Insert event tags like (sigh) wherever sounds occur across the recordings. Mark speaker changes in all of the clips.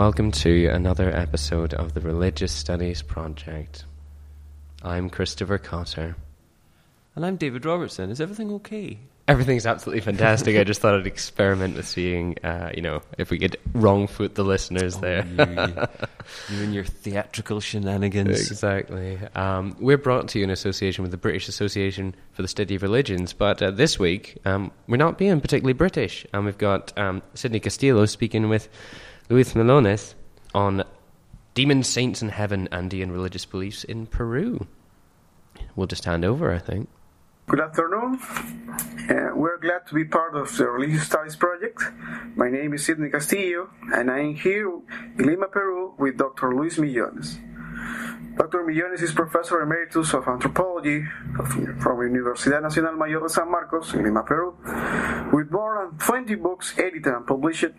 Speaker 1: Welcome to another episode of the Religious Studies Project. I'm Christopher Cotter.
Speaker 2: And I'm David Robertson. Is everything okay?
Speaker 1: Everything's absolutely fantastic. I just thought I'd experiment with seeing, uh, you know, if we could wrong foot the listeners
Speaker 2: Oh,
Speaker 1: there.
Speaker 2: You, you, and your theatrical shenanigans.
Speaker 1: Exactly. Um, we're brought to you in association with the British Association for the Study of Religions, but uh, this week um, we're not being particularly British, and we've got um, Sidney Castillo speaking with Luis Millones on demons, saints, and heaven, Andean religious beliefs in Peru. We'll just hand over, I think.
Speaker 3: Good afternoon. Uh, we're glad to be part of the Religious Studies Project. My name is Sidney Castillo, and I am here in Lima, Peru, with Dr. Luis Millones. Dr. Millones is Professor Emeritus of Anthropology from Universidad Nacional Mayor de San Marcos in Lima, Peru. With more than 20 books edited and published,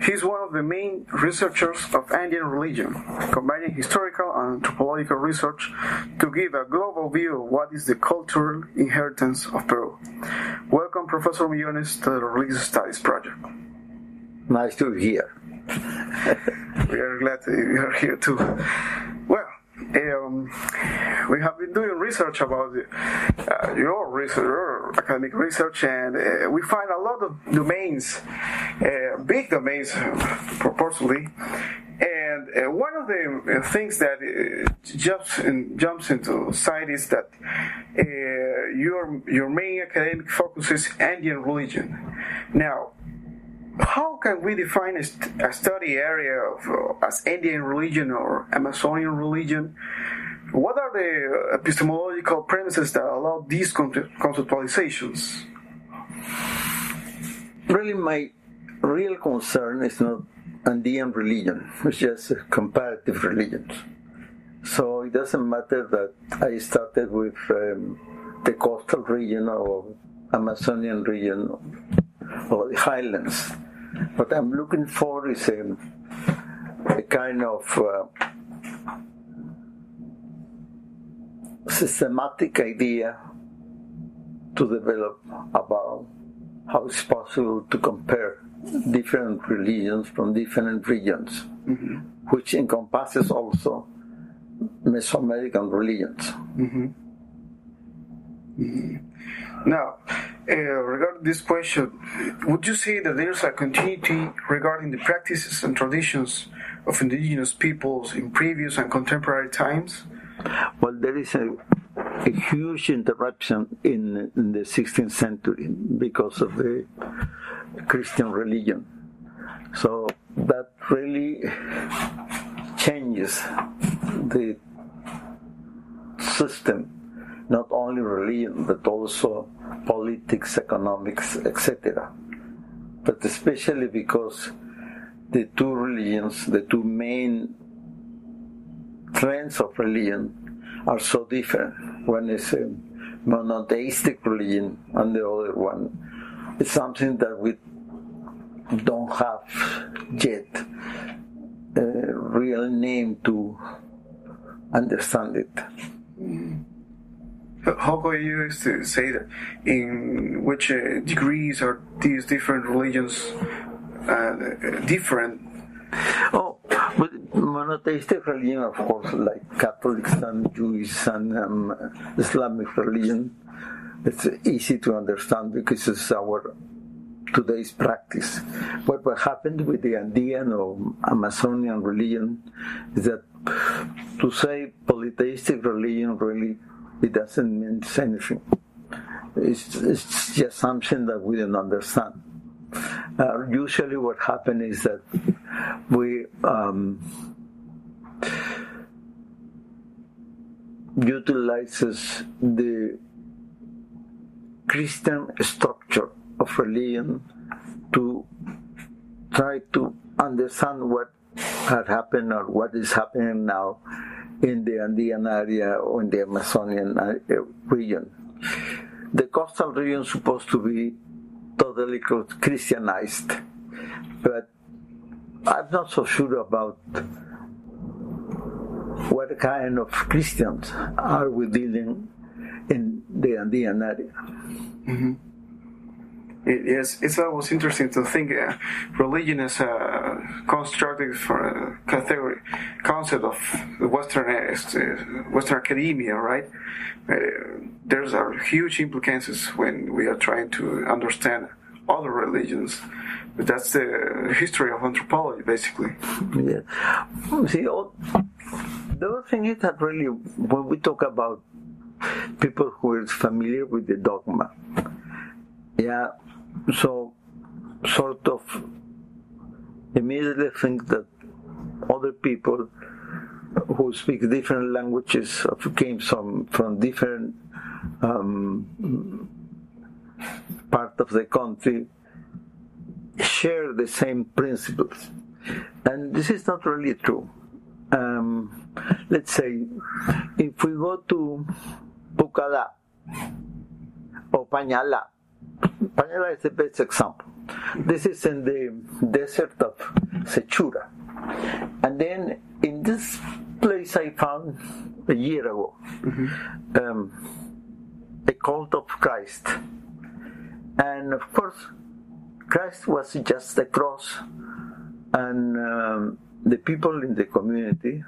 Speaker 3: he's one of the main researchers of Andean religion, combining historical and anthropological research to give a global view of what is the cultural inheritance of Peru. Welcome, Professor Millones, to the Religious Studies Project.
Speaker 4: Nice to be here. (laughs)
Speaker 3: We are glad that you are here too. Well, um, we have been doing research about uh, your research, your academic research, and uh, we find a lot of domains, uh, big domains proportionally. And uh, one of the uh, things that uh, jumps in, jumps into sight is that your your main academic focus is Andean religion. Now, how can we define a, st- a study area of, uh, as Andean religion or Amazonian religion? What are the epistemological premises that allow these conce- conceptualizations?
Speaker 4: Really, my real concern is not Andean religion, it's just comparative religions. So it doesn't matter that I started with um, the coastal region or Amazonian region or the highlands. What I'm looking for is a, a kind of uh, systematic idea to develop about how it's possible to compare different religions from different regions, mm-hmm. which encompasses also Mesoamerican religions. Mm-hmm. Mm-hmm.
Speaker 3: Now, uh, regarding this question, would you say that there's a continuity regarding the practices and traditions of indigenous peoples in previous and contemporary times?
Speaker 4: Well, there is a, a huge interruption in, in the 16th century because of the Christian religion. So that really changes the system, not only religion, but also politics, economics, etc. But especially because the two religions, the two main trends of religion are so different. One is a monotheistic religion, and the other one is something that we don't have yet a real name to understand it.
Speaker 3: How can you say that? In which uh, degrees are these different religions uh, different?
Speaker 4: Oh, but monotheistic religion, of course, like Catholics and Jewish and um, Islamic religion, it's easy to understand because it's our today's practice. What happened with the Andean or Amazonian religion is that to say polytheistic religion really it doesn't mean anything. It's, it's just something that we don't understand. Uh, usually, what happens is that we um, utilizes the Christian structure of religion to try to understand what had happened or what is happening now in the Andean area or in the Amazonian region. The coastal region is supposed to be totally Christianized, but I'm not so sure about what kind of Christians are we dealing in the Andean area.
Speaker 3: Mm-hmm. Yes, it's always interesting to think uh, religion is a constructed for a category concept of Western uh, Western academia, right? Uh, there's a huge implications when we are trying to understand other religions. But that's the history of anthropology, basically.
Speaker 4: Yeah. See, all, the other thing is that really, when we talk about people who are familiar with the dogma, yeah, so sort of immediately think that other people who speak different languages came from from different um, part of the country share the same principles, and this is not really true. Um, let's say if we go to Pucallá or Pañalá, Pañalá is the best example. This is in the desert of Sechura. And then in this place I found a year ago mm-hmm. um, a cult of Christ. And of course, Christ was just a cross, and um, the people in the community,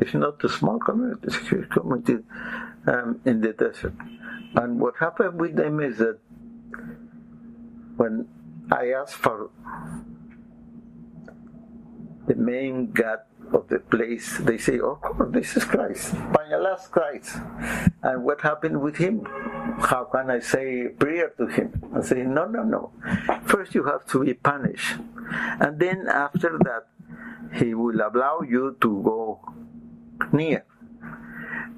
Speaker 4: it's not a small community, it's a huge community um, in the desert. And what happened with them is that when I asked for the main God of the place, they say, "Oh, this is Christ, Pañalá's Christ." And what happened with him? How can I say prayer to him? I say, "No, no, no. First, you have to be punished, and then after that, he will allow you to go near."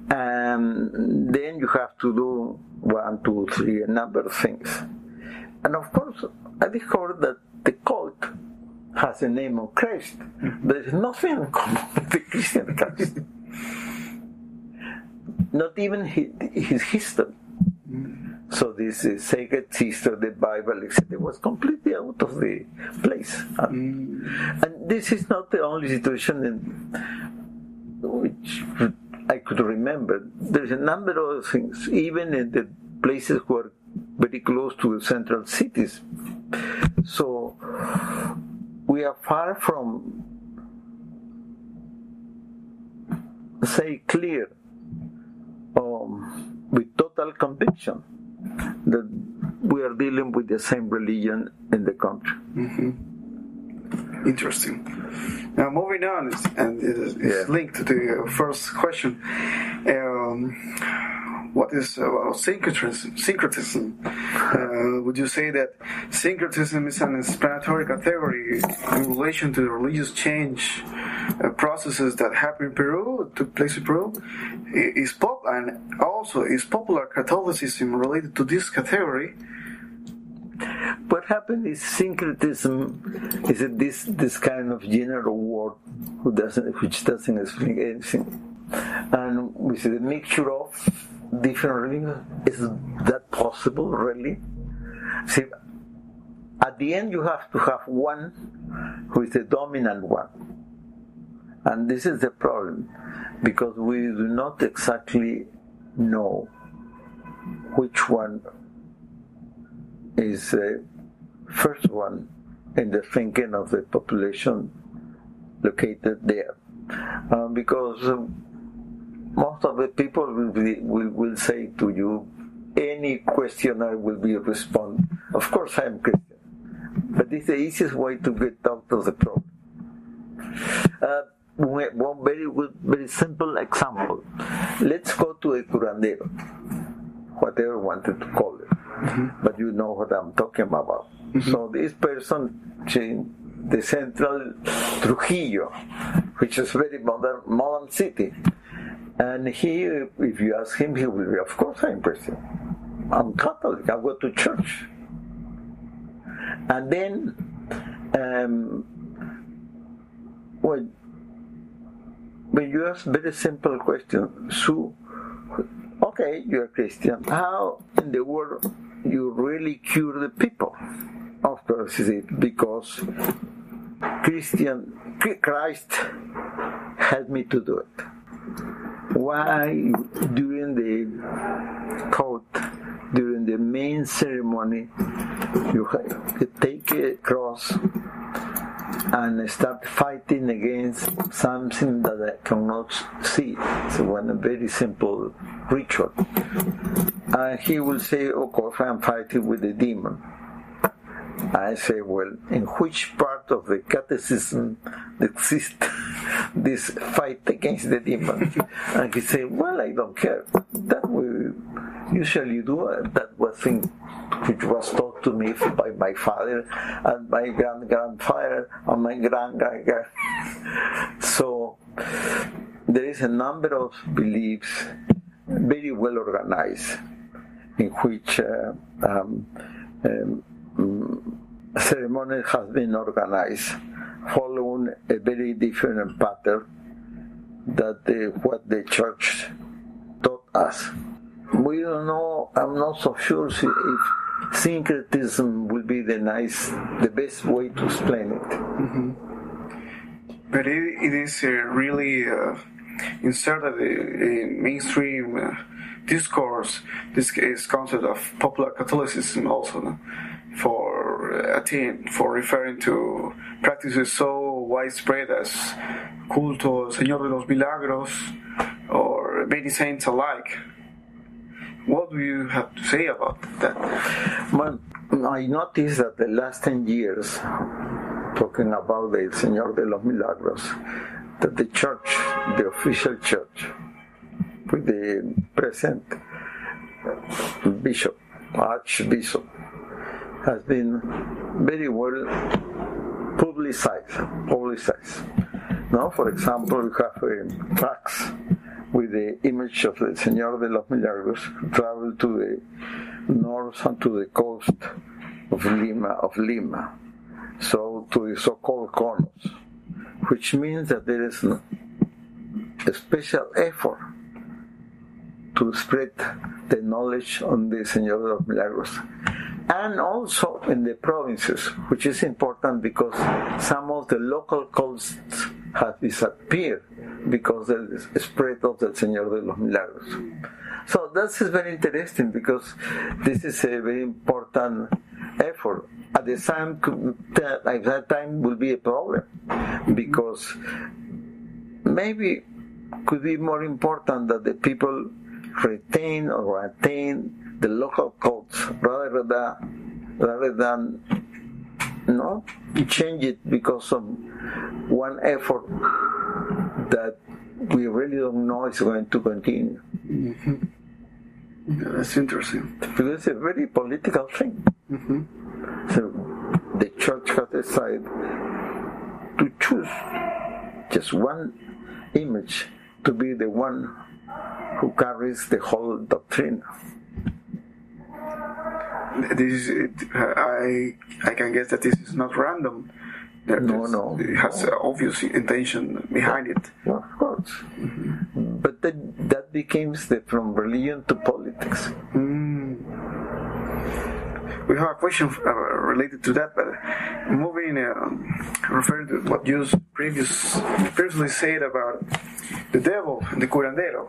Speaker 4: And then you have to do one, two, three, a number of things. And of course, I discovered that the cult has the name of Christ. There is nothing in common (laughs) with the Christian Christ. Not even his, his history. So this uh, sacred sister, the Bible, etc., was completely out of the place. Mm. And this is not the only situation in which I could remember. There's a number of things, even in the places who are very close to the central cities. So we are far from say clear um, with total conviction that we are dealing with the same religion in the country.
Speaker 3: Mm-hmm. Interesting. Now, moving on, and it is yeah. linked to the first question. Um, what is uh, syncretism? syncretism? Uh, would you say that syncretism is an explanatory category in relation to the religious change uh, processes that happen in Peru, took place in Peru? Is pop and also is popular Catholicism related to this category?
Speaker 4: What happened is syncretism is this this kind of general word who doesn't which doesn't explain anything, and with a mixture of different religions? Is that possible, really? See, at the end, you have to have one who is the dominant one. And this is the problem, because we do not exactly know which one is the first one in the thinking of the population located there. Uh, because most of the people will, be, will, will say to you, any questioner will be respond. Of course, I am Christian, but it's the easiest way to get out of the problem. Uh, one very good, very simple example. Let's go to a curandero, whatever wanted to call it, mm-hmm. but you know what I'm talking about. Mm-hmm. So this person, the central Trujillo, which is very modern, modern city, and he, if you ask him, he will be, of course I'm Christian. I'm Catholic, I go to church. And then, um, when, when you ask very simple question, so, okay, you're Christian, how in the world you really cure the people? Of it because Christian, Christ helped me to do it why during the cult, during the main ceremony, You take a cross and start fighting against something that I cannot see. It's one very simple ritual. And he will say, of course, I'm fighting with the demon. I say, well, in which part of the catechism exists (laughs) this fight against the demon? (laughs) and he said, well, I don't care. That we usually do. Uh, that was thing which was taught to me by my father and my grand grandfather and my grand grand. so there is a number of beliefs very well organized in which uh, um, um, ceremony has been organized following a very different pattern that the, what the church taught us. We don't know, I'm not so sure if syncretism will be the nice, the best way to explain it.
Speaker 3: Mm-hmm. But it, it is uh, really uh, inserted in mainstream uh, discourse, this is concept of popular Catholicism also. For Athene for referring to practices so widespread as culto Señor de los Milagros or many saints alike. What do you have to say about that?
Speaker 4: Well, I noticed that the last 10 years, talking about the Señor de los Milagros, that the church, the official church, with the present bishop, archbishop, has been very well publicized. publicized. Now, for example, we have eh, a fax with the image of the Señor de los Milagros travel to the north and to the coast of Lima, of Lima, so to the so-called conos, which means that there is a special effort to spread the knowledge on the Señor de los Milagros and also in the provinces, which is important because some of the local cults have disappeared because of the spread of the Señor de los Milagros. So this is very interesting because this is a very important effort. At the same at that time will be a problem because maybe could be more important that the people retain or attain the local cult rather than rather than no change it because of one effort that we really don't know is going to continue.
Speaker 3: Mm-hmm. Yeah, that's interesting.
Speaker 4: Because it's a very political thing.
Speaker 3: Mm-hmm.
Speaker 4: So the church has decided to choose just one image to be the one who carries the whole doctrine
Speaker 3: this is, I I can guess that this is not random.
Speaker 4: There, no, no.
Speaker 3: It has
Speaker 4: no.
Speaker 3: obvious intention behind it.
Speaker 4: of course. Mm-hmm. But that, that becomes the, from religion to politics.
Speaker 3: Mm. We have a question uh, related to that, but moving, uh, referring to what you previous, previously said about the devil, the curandero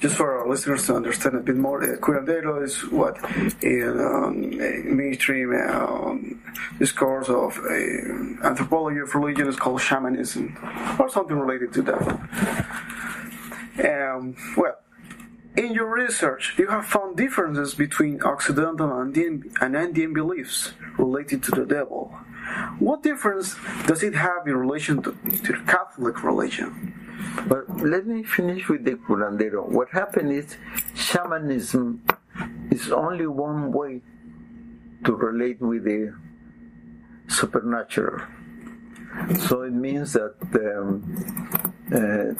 Speaker 3: just for our listeners to understand a bit more, uh, curandero is what in um, mainstream um, discourse of uh, anthropology of religion is called shamanism, or something related to that. Um, well, in your research, you have found differences between Occidental and Indian, and beliefs related to the devil. What difference does it have in relation to, to the Catholic religion?
Speaker 4: But let me finish with the curandero. What happened is shamanism is only one way to relate with the supernatural. So it means that um, uh,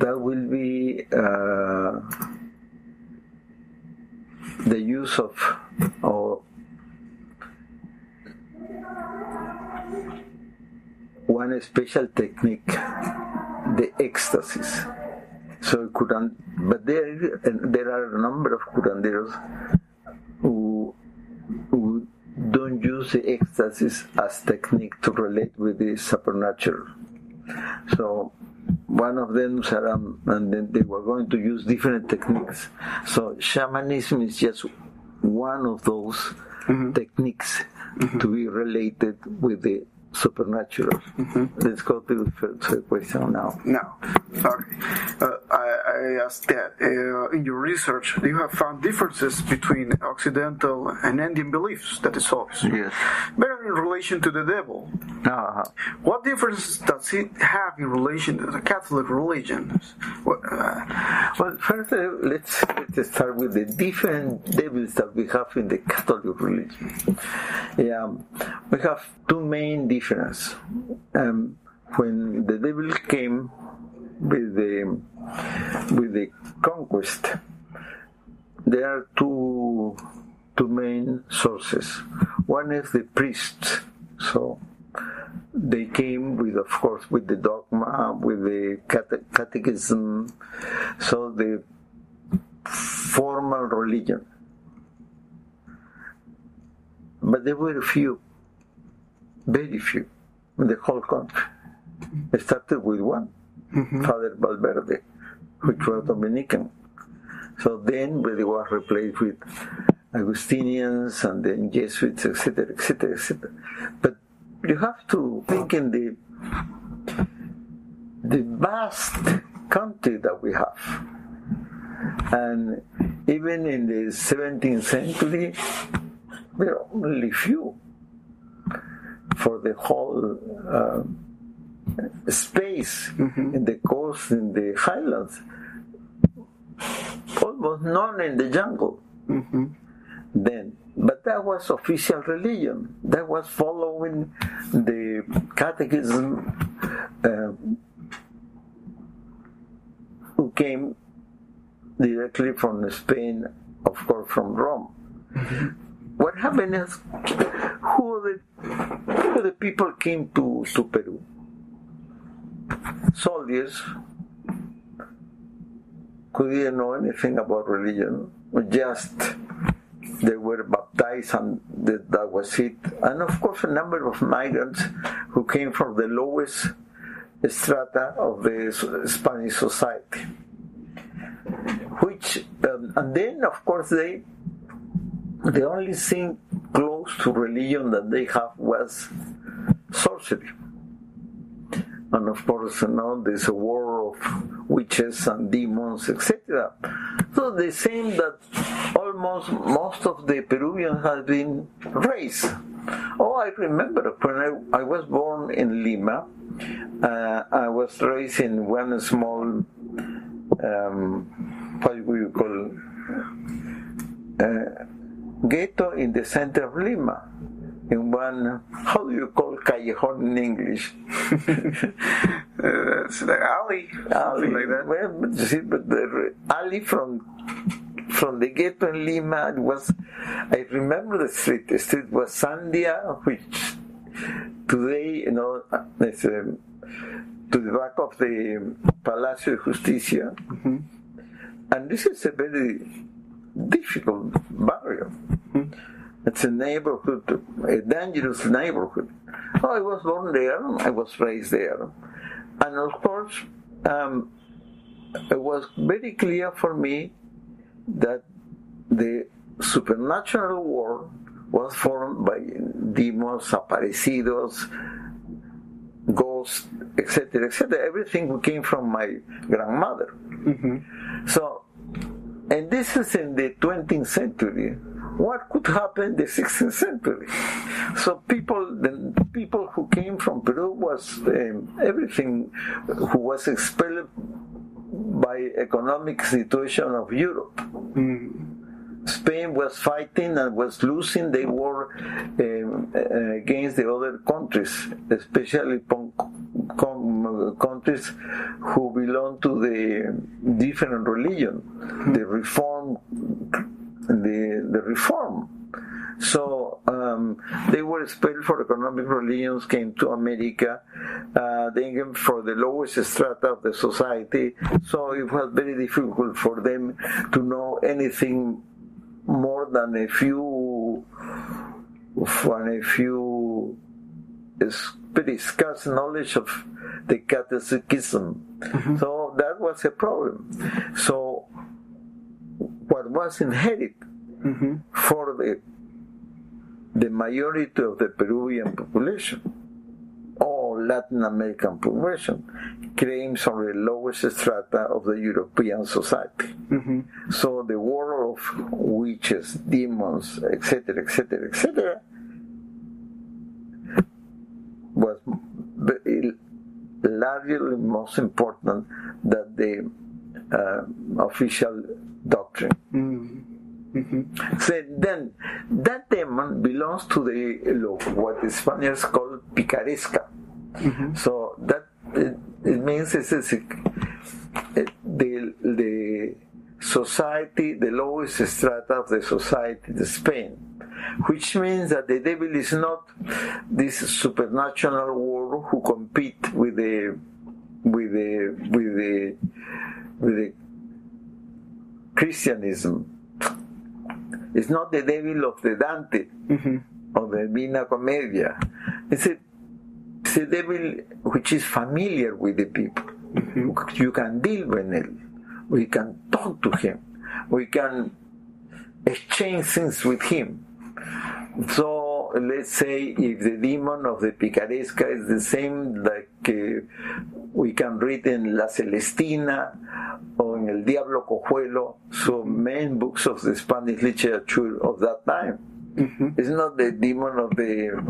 Speaker 4: that will be uh, the use of or one special technique the ecstasies. So curan, but there there are a number of curanderos who who don't use the ecstasies as technique to relate with the supernatural. So one of them Saram, and then they were going to use different techniques. So shamanism is just one of those mm-hmm. techniques mm-hmm. to be related with the supernatural. Let's go to the first question now.
Speaker 3: Now, okay. Uh, I, I asked that uh, in your research, you have found differences between Occidental and Indian beliefs. That is obvious.
Speaker 4: Yes.
Speaker 3: But in relation to the devil,
Speaker 4: Uh-huh.
Speaker 3: what difference does it have in relation to the Catholic religion? What, uh,
Speaker 4: Well, first, uh, let's, let's start with the different devils that we have in the Catholic religion. Yeah, we have two main differences. Um, when the devil came with the with the conquest, there are two two main sources. One is the priests, so they came with, of course, with the dogma, with the cate- catechism, so the formal religion. But there were a few, very few, in the whole country. It started with one, Father Valverde, which was Dominican. So then it was replaced with Augustinians and then Jesuits, etc., etc., etc. But you have to think in the the vast country that we have. And even in the 17th century, there are only few for the whole uh, space mm-hmm. in the coast, in the highlands. Almost none in the jungle mm-hmm. then. But that was official religion. That was following the catechism uh, who came directly from Spain, of course, from Rome. Mm-hmm. What happened is, who the, who the people came to, to Peru? Soldiers who didn't know anything about religion, just they were baptized and that, that was it. And of course, a number of migrants who came from the lowest strata of the Spanish society. Which, um, and then of course, they, the only thing close to religion that they have was sorcery. And of course, know, there's a war of witches and demons, etc. So the same that almost most of the Peruvians have been raised. Oh, I remember when I, I was born in Lima, uh, I was raised in one small, um, what do you call, uh, ghetto in the center of Lima. In one, how do you call callejon in English?
Speaker 3: uh, (laughs) it's like alley, something like that.
Speaker 4: Well, but you see, but the alley from from the ghetto in Lima it was. I remember the street. The street was Sandia, which today, you know, it's um, to the back of the Palacio de Justicia, and this is a very difficult barrio. It's a neighborhood, a dangerous neighborhood. Oh, I was born there. I was raised there, and of course, um, it was very clear for me that the supernatural world was formed by demons, aparecidos, ghosts, etc., etc. Everything came from my grandmother. So, and this is in the 20th century. What could happen in the 16th (laughs) century? So people, the people who came from Peru was um, everything who was expelled by economic situation of Europe. Spain was fighting and was losing the war um, against the other countries, especially countries who belong to the different religion, the reform, the the reform. So um, they were expelled for economic religions, came to America, uh, they came for the lowest strata of the society. So it was very difficult for them to know anything more than a few, than a few is very scarce knowledge of the catechism. So that was a problem. So what was inherited Mm-hmm. for the the majority of the Peruvian population or Latin American population claims on the lowest strata of the European society. Mm-hmm. So the world of witches, demons, etc., etc., etc., was largely most important than the uh, official doctrine. Mm-hmm. So then, that demon belongs to the what the Spaniards call picaresca. So that it, it means it's, it's it- the the society, the lowest strata of the society, the Spain, which means that the devil is not this supernatural world who compete with the with the with the with the Christianism. It's not the devil of the Dante mm-hmm. or the Divina Commedia. It's a, it's a devil which is familiar with the people. Mm-hmm. You can deal with him. We can talk to him. We can exchange things with him. So let's say if the demon of the picaresca is the same like uh, we can read in La Celestina or in El Diablo Cojuelo, so main books of the Spanish literature of that time. It's not the demon of the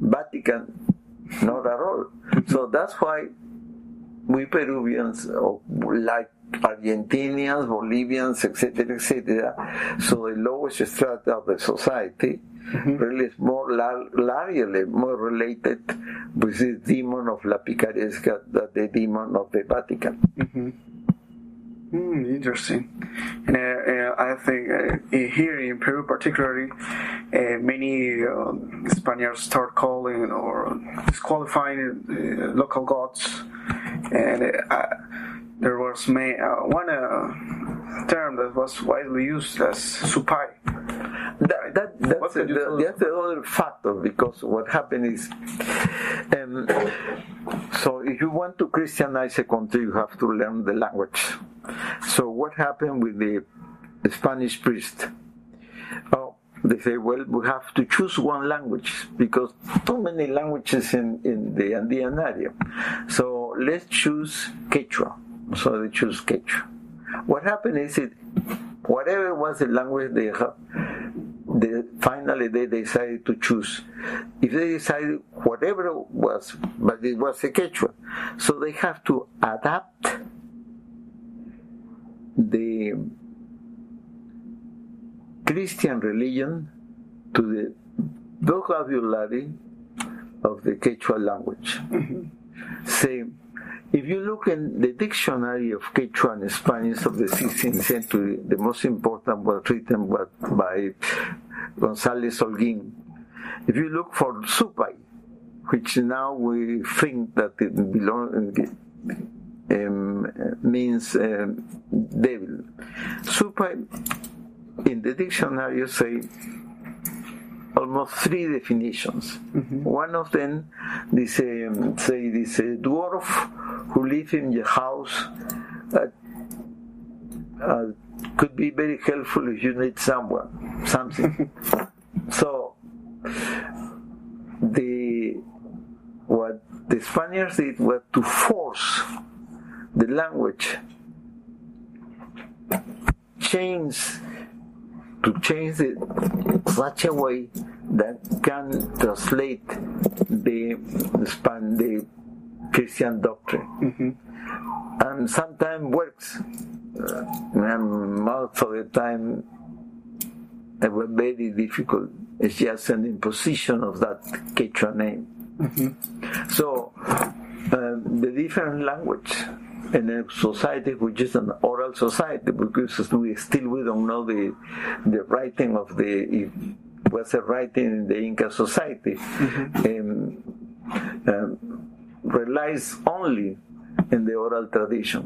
Speaker 4: Vatican, not at all. So that's why we Peruvians, or like Argentinians, Bolivians, etc., etc., so the lowest strata of the society really more lar- largely more related with the demon of La Picaresca than the demon of the Vatican.
Speaker 3: Hmm, interesting. And uh, uh, I think uh, here in Peru, particularly, uh, many uh, Spaniards start calling or disqualifying uh, local gods, and uh, there was may, uh, one uh, term that was widely used as supai.
Speaker 4: That, that, that's,
Speaker 3: What
Speaker 4: the,
Speaker 3: could you tell
Speaker 4: that's the other factor because what happened is, um, so if you want to Christianize a country, you have to learn the language. So what happened with the, the Spanish priest? Oh, they say, well, we have to choose one language because too many languages in, in the Andean area. So let's choose Quechua. So they choose Quechua. What happened is it, whatever was the language they have, they, finally they decided to choose. If they decided whatever it was, but it was a Quechua, so they have to adapt the Christian religion to the vocabulary of the Quechua language. Mm-hmm. Say, if you look in the dictionary of Quechua and Spanish of the 16th century, the most important was written by, González Holguín. If you look for supai, which now we think that it belong, um, means um, devil. Supai in the dictionary say almost three definitions. One of them they say, um, say this a dwarf who lives in the house uh, uh, could be very helpful if you need someone, something. (laughs) so the what the Spaniards did was to force the language change to change it such a way that can translate the span the Christian doctrine. And sometimes works. Uh, and most of the time it was very difficult. It's just an imposition of that Quechua name. So um, the different language in a society which is an oral society because we still we don't know the the writing of the it was a writing in the Inca society um, um, relies only in the oral tradition.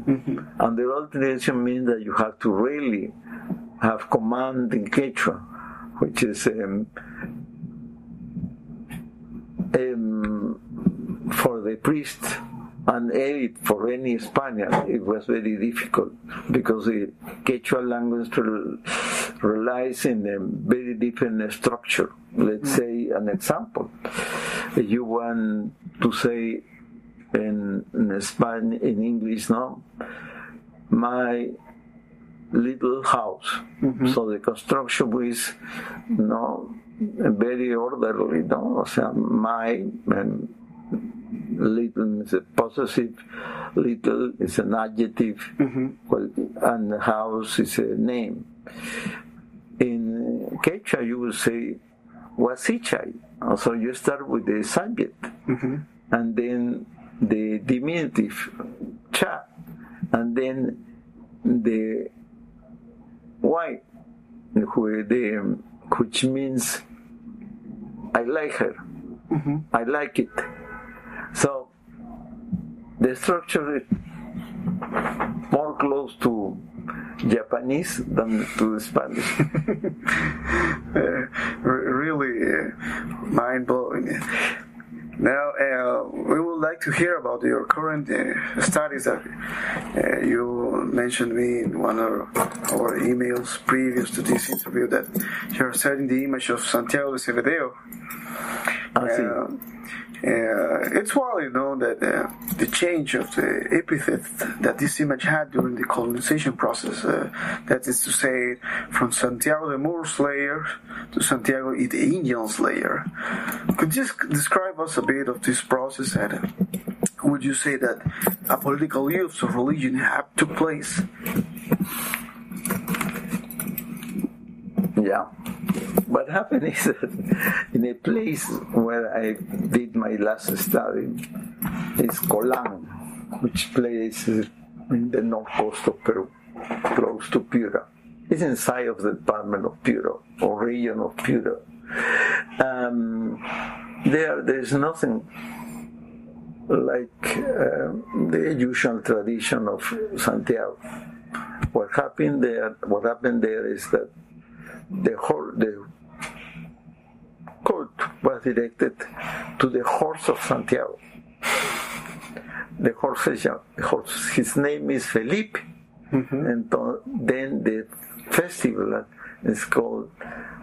Speaker 4: And the oral tradition means that you have to really have command in Quechua which is um, um, for the priest and edit for any Spaniard, it was very difficult because the Quechua language relies in a very different structure. Let's say an example. You want to say in, in Spanish, in English, no, my little house. Mm-hmm. So the construction is no very orderly, no? O sea, my and little is a possessive, little is an adjective, mm-hmm. well, and house is a name. In Quechua, you will say wasichai. So you start with the subject, mm-hmm. and then the diminutive cha, and then the why, the, which means I like her, mm-hmm. I like it. So the structure is more close to Japanese than to Spanish. (laughs)
Speaker 3: uh, really uh, mind blowing. Now, uh, we would like to hear about your current uh, studies that uh, you mentioned me in one of our emails previous to this interview that you're studying the image of Santiago de Zebedeo.
Speaker 4: Uh,
Speaker 3: uh, it's widely known that uh, the change of the epithet that this image had during the colonization process, uh, that is to say, from Santiago the Moor Slayer to Santiago the Indian Slayer. Could you describe us a bit of this process and would you say that a political use of religion have took place?
Speaker 4: Yeah what happened (laughs) is that in a place where I did my last study, it's Colan, which place is in the north coast of Peru, close to Piura. It's inside of the department of Piura, or region of Piura. Um, there, there's nothing like uh, the usual tradition of Santiago. What happened there? What happened there is that the whole the cult was directed to the horse of Santiago. The horse, his name is Felipe, mm-hmm. and then the festival is called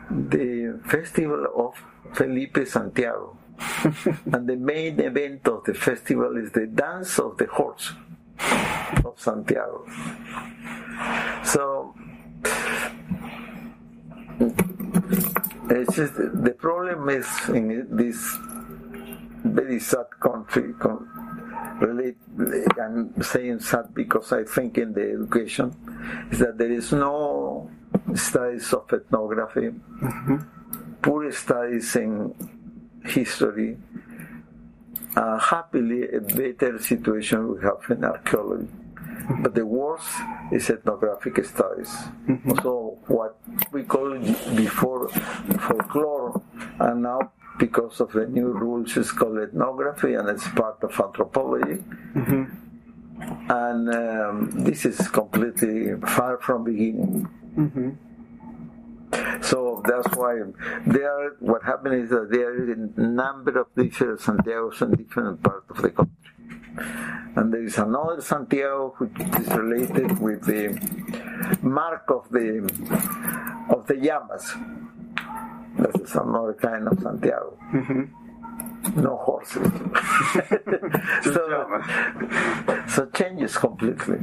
Speaker 4: the Festival of Felipe Santiago. (laughs) and the main event of the festival is the dance of the horse of Santiago. So it's just, the problem is in this very sad country. Relate, I'm saying sad because I think in the education is that there is no studies of ethnography, mm-hmm. poor studies in history. Uh, happily, a better situation we have in archaeology but the worst is ethnographic studies. Mm-hmm. So what we call before folklore, and now because of the new rules, it's called ethnography, and it's part of anthropology. Mm-hmm. And um, this is completely far from beginning. Mm-hmm. So that's why there. What happened is that there is a number of different Santiago's in different parts of the country. And there is another Santiago which is related with the mark of the of the llamas. That is another kind of Santiago. Mm-hmm. No horses. (laughs) so, so changes completely.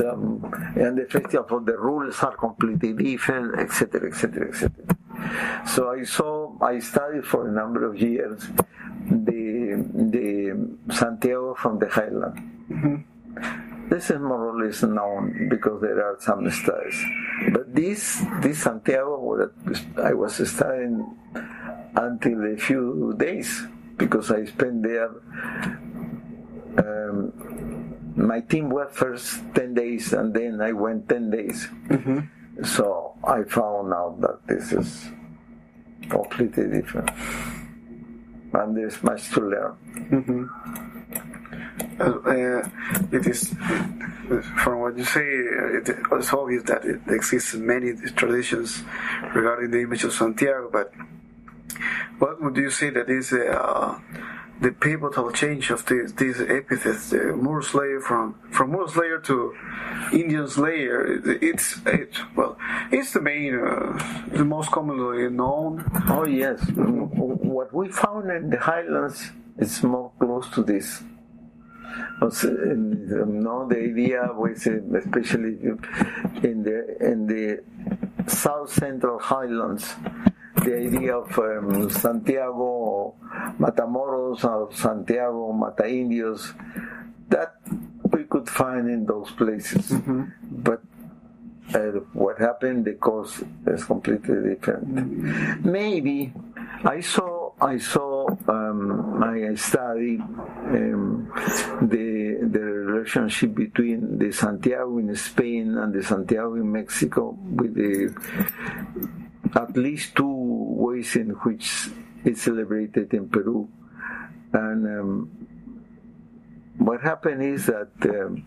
Speaker 4: Um, and the festival of the rules are completely different, etc., etc., etc. So I saw, I studied for a number of years the the Santiago from the highland. Mm-hmm. This is more or less known because there are some studies. But this this Santiago that I was studying until a few days because I spent there. Um, my team was first 10 days and then I went 10 days. Mm-hmm. So I found out that this is completely different and there's much to learn. Mm-hmm.
Speaker 3: Uh, it is, from what you say, it's obvious that it exists many traditions regarding the image of Santiago. But what would you say that is uh, the pivotal change of these these epithets, the Moor Slayer from from Moor Slayer to Indian Slayer. It, it's it, well, it's the main, uh, the most commonly known.
Speaker 4: Oh yes, what we found in the highlands is more close to this. Also, in, no, the idea was uh, especially in the in the south central highlands the idea of um, Santiago Matamoros or Santiago Mata Indios that we could find in those places.
Speaker 3: Mm-hmm.
Speaker 4: But uh, what happened, the cause is completely different.
Speaker 3: Mm-hmm.
Speaker 4: Maybe I saw I saw um, I studied um, the the relationship between the Santiago in Spain and the Santiago in Mexico with the at least two ways in which it's celebrated in Peru. And um, what happened is that um,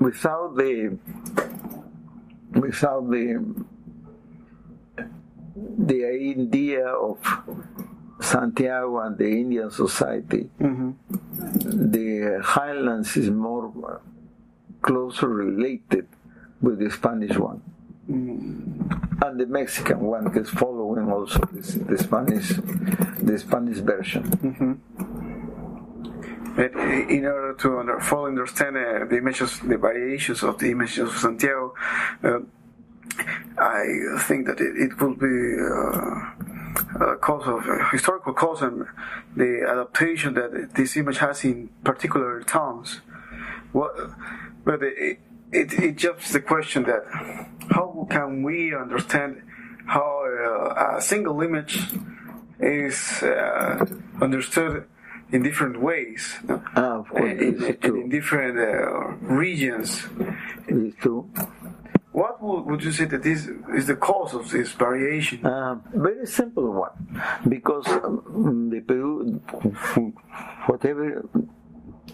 Speaker 4: without the without the the idea of Santiago and the Indian society, the highlands is more closely related with the Spanish one. And the Mexican one is following also this, the Spanish, the Spanish version.
Speaker 3: But in order to under, fully understand uh, the images, the variations of the images of Santiago, uh, I think that it, it will be uh, a cause of a historical cause and the adaptation that this image has in particular towns. What, but it, it jumps the question that how can we understand how uh, a single image is uh, understood in different ways, no?
Speaker 4: Ah, of course,
Speaker 3: and
Speaker 4: true.
Speaker 3: in different uh, regions.
Speaker 4: It's true.
Speaker 3: What would, would you say that this is the cause of this variation?
Speaker 4: Um, very simple one, because um, the Peru, whatever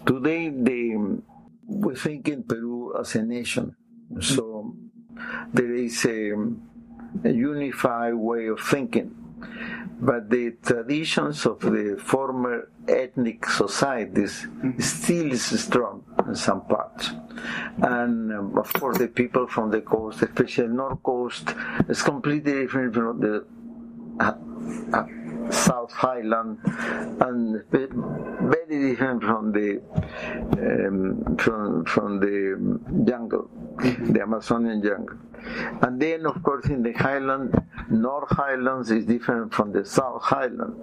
Speaker 4: today they we think in Peru as a nation, so there is a, a unified way of thinking. But the traditions of the former ethnic societies still is strong in some parts. And um, of course, the people from the coast, especially North Coast, is completely different from the uh, uh, South Highland, and very different from the um, from from the jungle, the Amazonian jungle. And then, of course, in the Highland, North Highlands is different from the South Highland,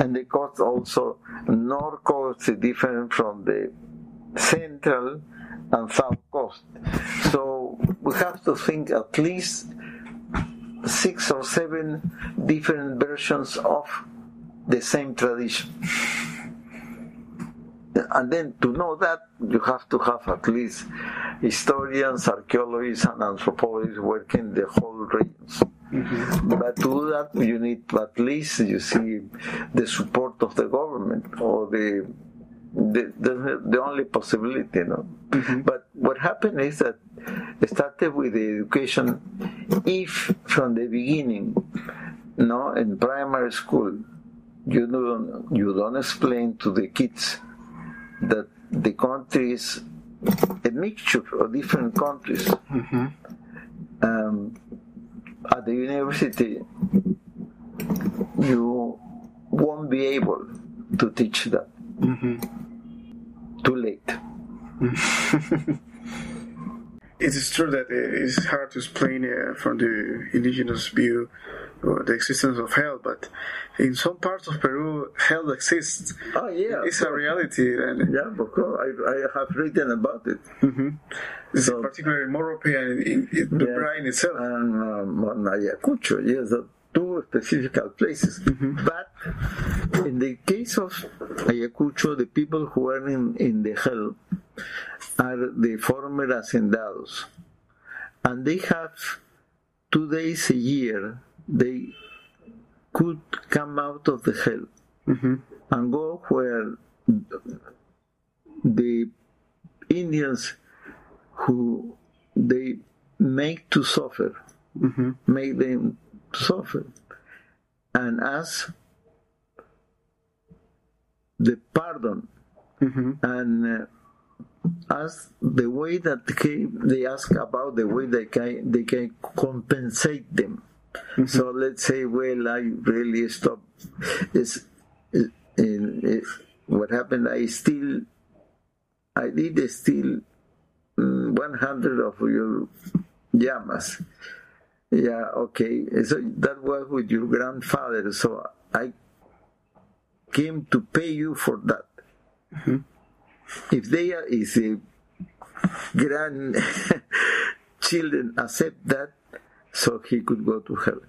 Speaker 4: and the coast also North Coast is different from the Central and South Coast. So we have to think at least six or seven different versions of the same tradition. And then to know that, you have to have at least historians, archaeologists, and anthropologists working the whole regions. Mm-hmm. But to do that, you need at least, you see, the support of the government or the the, the, the only possibility, you know. But what happened is that it started with the education. If from the beginning, no, in primary school, you don't you don't explain to the kids that the country is a mixture of different countries. Um, at the university, you won't be able to teach that. Too late.
Speaker 3: It is true that it is hard to explain uh, from the indigenous view uh, the existence of hell, but in some parts of Peru, hell exists.
Speaker 4: Oh yeah,
Speaker 3: It's a reality, and
Speaker 4: yeah, of course. I, I have written about it.
Speaker 3: it's
Speaker 4: So-
Speaker 3: particularly in Mórrope and in, in the
Speaker 4: Yes.
Speaker 3: brine itself.
Speaker 4: and um, on Ayacucho, yes, the two specific places. Mm-hmm. But in the case of Ayacucho, the people who are in, in the hell are the former hacendados. And they have two days a year, they could come out of the hell mm-hmm. and go where the Indians who they make to suffer, mm-hmm. make them suffer, and ask the pardon and uh, ask the way that they, they ask about the way they can they can compensate them. So let's say, well, I really stopped. Is what happened? I still, I did steal mm, 100 of your llamas. Yeah, okay. So that was with your grandfather. So I came to pay you for that. Mm-hmm. If they are, if the grandchildren (laughs) accept that, so he could go to heaven.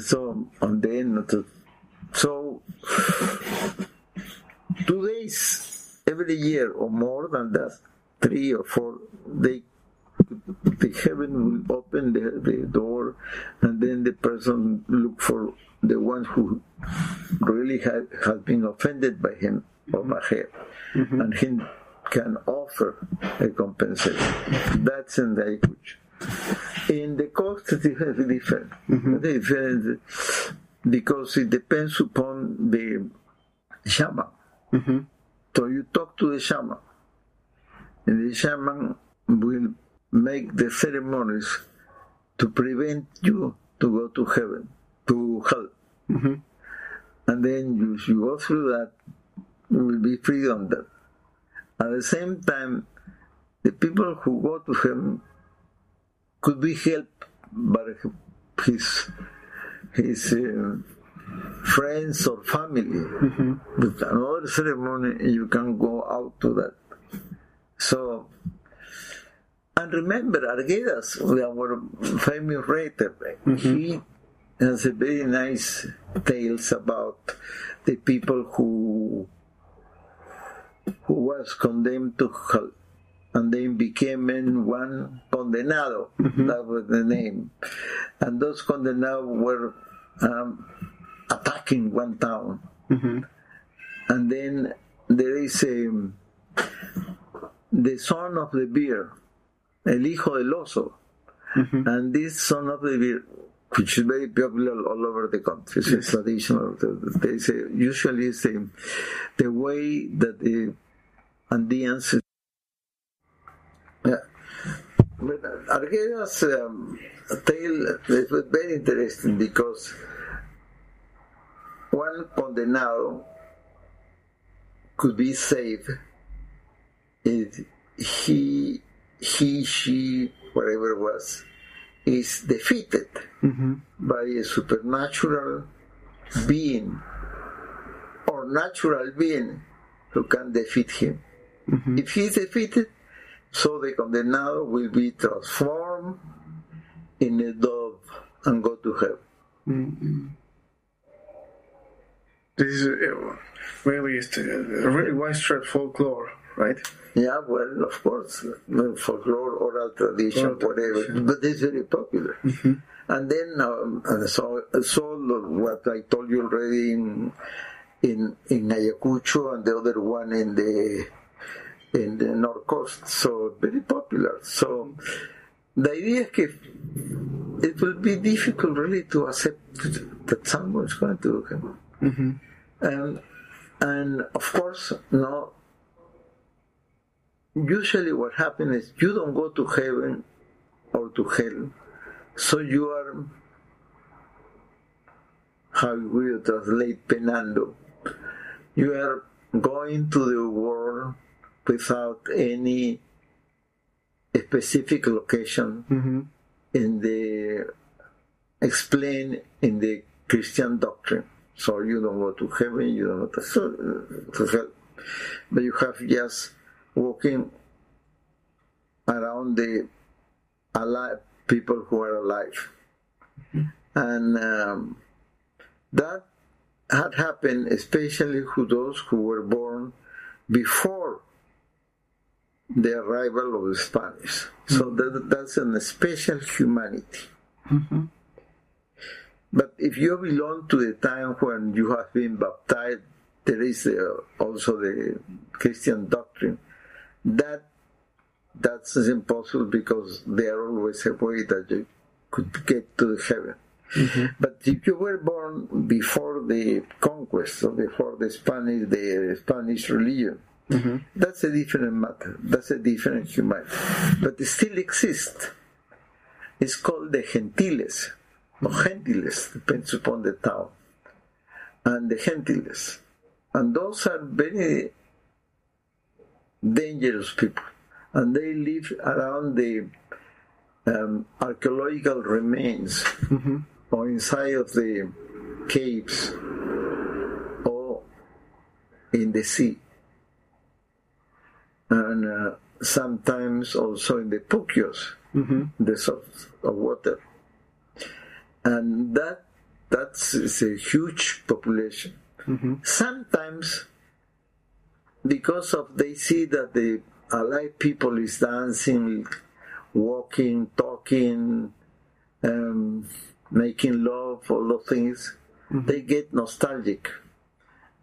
Speaker 4: So on the end, of so two days every year or more than that, three or four, they the heaven will open the, the door and then the person look for the one who really had, has been offended by him or by her mm-hmm. and he can offer a compensation that's in the language in the cost it is different mm-hmm. different because it depends upon the shaman mm-hmm. so you talk to the shaman and the shaman will make the ceremonies to prevent you to go to heaven, to hell. Mm-hmm. And then you, you go through that, you will be free on that. At the same time, the people who go to heaven could be helped by his his uh, friends or family. Mm-hmm. With another ceremony, you can go out to that. So and remember, Arguedas, our famous writer, mm-hmm. he has a very nice tales about the people who who was condemned to hell and then became one condenado. Mm-hmm. That was the name. And those condenados were um, attacking one town. Mm-hmm. And then there is a, the son of the bear El Hijo del Oso. Mm-hmm. And this son of the which is very popular all over the country. It's yes. traditional. They say usually it's the, the way that the Andeans. Yeah. But Arguedas' um, tale was very interesting because one condenado could be saved if he he, she, whatever it was, is defeated mm-hmm. by a supernatural being or natural being who can defeat him. Mm-hmm. If he is defeated, so the condenado will be transformed in a dove and go to heaven. Mm-hmm.
Speaker 3: This is uh, really, a really widespread folklore, right?
Speaker 4: Yeah, well, of course, folklore, oral tradition, oral whatever, tradition. but it's very popular. Mm-hmm. And then, um, and so, so what I told you already in, in, in Ayacucho and the other one in the, in the North Coast, so very popular. So the idea is that it will be difficult really to accept that someone is going to do it. Mm-hmm. And, and of course, no, usually what happens is you don't go to heaven or to hell, so you are how we translate penando. You are going to the world without any specific location mm-hmm. in the explained in the Christian doctrine. So you don't go to heaven, you don't go to hell, but you have just walking around the alive people who are alive. And um, that had happened especially to those who were born before the arrival of the Spanish. So mm-hmm. that, that's an special humanity. Mm-hmm. But if you belong to the time when you have been baptized, there is uh, also the Christian doctrine that that's impossible because there are always a way that you could get to heaven. Mm-hmm. But if you were born before the conquest or before the Spanish, the Spanish religion, mm-hmm. that's a different matter. That's a different humanity. But it still exists. It's called the gentiles, or gentiles, depends upon the town, and the gentiles. And those are very dangerous people. And they live around the um, archaeological remains or inside of the caves or in the sea. And uh, sometimes also in the pukyos, the source of water. And that that's is a huge population. Sometimes because of they see that the alive people is dancing, walking, talking, um, making love, all those things, they get nostalgic,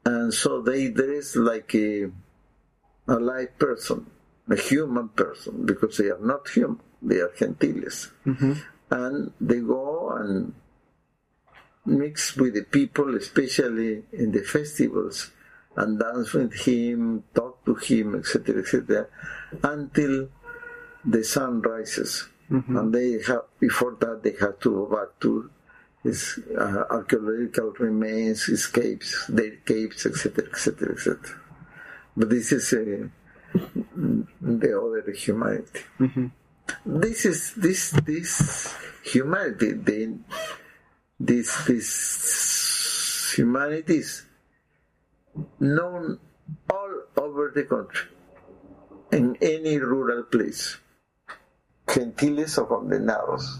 Speaker 4: and so they dress like a a live person, a human person, because they are not human, they are gentiles, and they go and mix with the people, especially in the festivals, and dance with him, talk to him, etc., etc., until the sun rises. And they have, before that, they have to go back to his uh, archaeological remains, his caves, their caves, etc., etc., etc. But this is uh, the other humanity. This is this this humanity. The, this this humanity is known all over the country, in any rural place. Gentiles o condenados.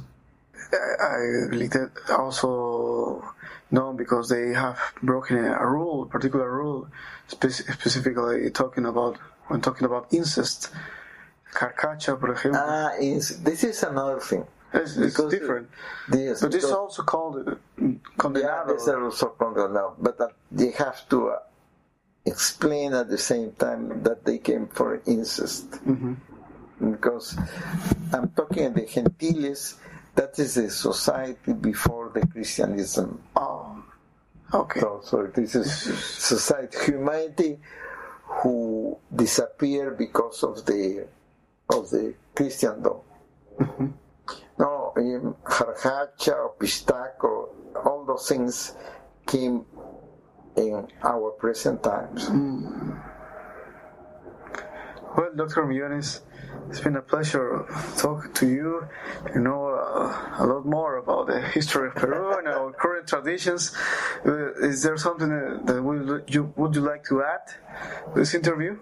Speaker 3: I believe that also known because they have broken a rule, a particular rule, spec- specifically talking about when talking about incest. Carcacha, por ejemplo,
Speaker 4: Ah, is, this is another thing.
Speaker 3: it's, it's
Speaker 4: because-
Speaker 3: different.
Speaker 4: Yes,
Speaker 3: But this is also called uh,
Speaker 4: Yeah,
Speaker 3: condenado.
Speaker 4: these are also condenados, but uh, they have to uh, explain at the same time that they came for incest. Mm-hmm. Because I'm talking the gentiles, that is a society before the Christianism.
Speaker 3: Oh, okay.
Speaker 4: So, so this is society, humanity who disappeared because of the of the Christendom. Mm-hmm. No, in Jarjacha or Pistaco, all those things came in our present times.
Speaker 3: Well, Dr. Millones, it's been a pleasure talking to you. You know uh, a lot more about the history of Peru and our current traditions. Uh, is there something that would you would you like to add to this interview?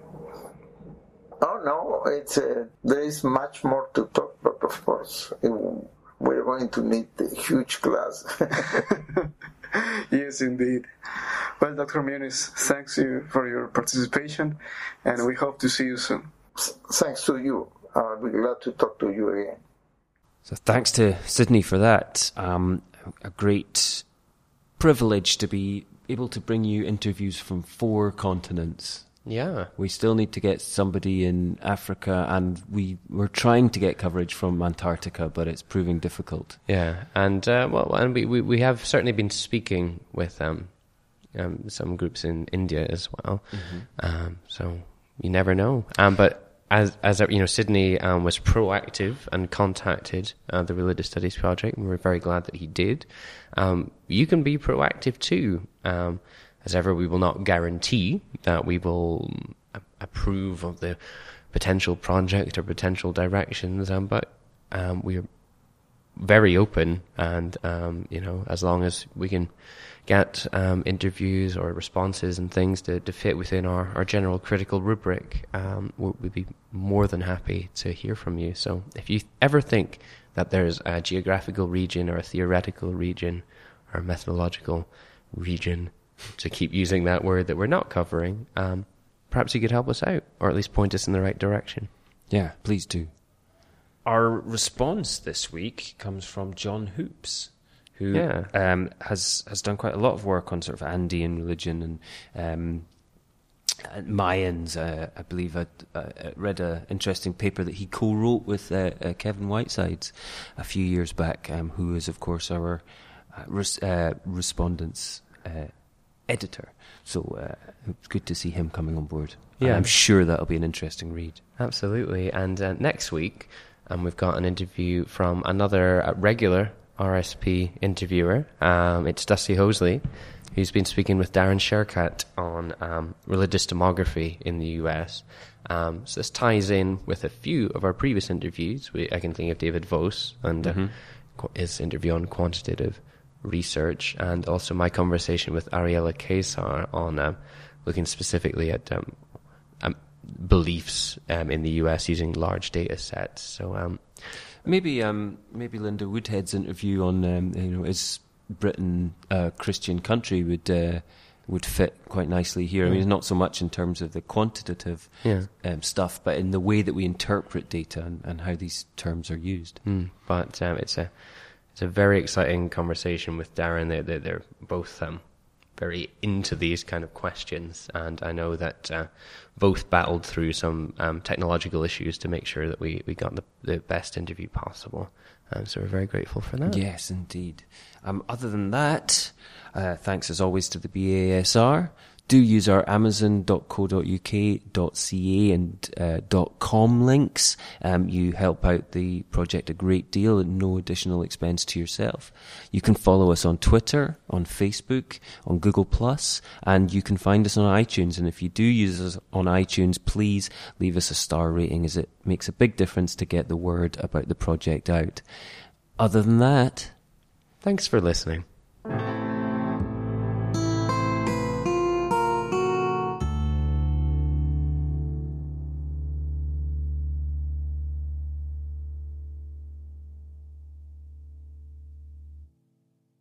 Speaker 4: Oh no, it's uh, there is much more to talk, but of course we're going to need a huge class. (laughs) (laughs) (laughs)
Speaker 3: yes, indeed. Well, Dr. Millones, thanks you for your participation, and we hope to see you soon.
Speaker 4: Thanks to you. I'll be glad to talk to you again.
Speaker 2: So thanks to Sidney for that. Um, a great privilege to be able to bring you interviews from four continents.
Speaker 1: Yeah.
Speaker 2: We still need to get somebody in Africa, and we we're trying to get coverage from Antarctica, but it's proving difficult.
Speaker 1: Yeah, and uh, well, and we, we, we have certainly been speaking with um, um, some groups in India as well. Um, so you never know. Um, but as as you know, Sidney um, was proactive and contacted uh, the Religious Studies Project, and we're very glad that he did. Um, you can be proactive too. As ever, we will not guarantee that we will um, approve of the potential project or potential directions, um, but um, we're very open and um, you know as long as we can get um, interviews or responses and things to, to fit within our, our general critical rubric um, we'd be more than happy to hear from you. So if you ever think that there's a geographical region or a theoretical region or a methodological region to keep using that word that we're not covering um, perhaps you could help us out or at least point us in the right direction
Speaker 2: Yeah, please do. Our response this week comes from John Hoopes, who
Speaker 1: Yeah.
Speaker 2: um, has has done quite a lot of work on sort of Andean religion and um, Mayans. Uh, I believe I, I read an interesting paper that he co-wrote with uh, uh, Kevin Whitesides a few years back, um, who is of course our uh, res- uh, respondents uh, editor. So uh, it's good to see him coming on board. And
Speaker 1: Yeah.
Speaker 2: I'm sure that'll be an interesting read.
Speaker 1: Absolutely. And uh, next week, um, we've got an interview from another uh, regular RSP interviewer. Um, it's Dusty Hoesly, who's been speaking with Darren Sherkat on um, religious demography in the US. Um, so this ties in with a few of our previous interviews. We, I can think of David Voas and uh, his interview on quantitative research, and also my conversation with Ariela Keysar on um, looking specifically at um, um, beliefs um, in the US using large data sets. So, um,
Speaker 2: Maybe um, maybe Linda Woodhead's interview on um, you know is Britain a Christian country would uh, would fit quite nicely here. I mean, not so much in terms of the quantitative
Speaker 1: Yeah.
Speaker 2: um, stuff, but in the way that we interpret data and, and how these terms are used.
Speaker 1: mm, but um, it's a it's a very exciting conversation with Darren. They're, they're, they're both um, very into these kind of questions, and I know that uh, both battled through some um, technological issues to make sure that we, we got the, the best interview possible. Um, so we're very grateful for that.
Speaker 2: Yes, indeed. Um, other than that, uh, thanks as always to the BASR. Do use our amazon.co.uk.ca and uh, .com links. Um, you help out the project a great deal at no additional expense to yourself. You can follow us on Twitter, on Facebook, on Google Plus, and you can find us on iTunes. And if you do use us on iTunes, please leave us a star rating as it makes a big difference to get the word about the project out. Other than that,
Speaker 1: Thanks for listening.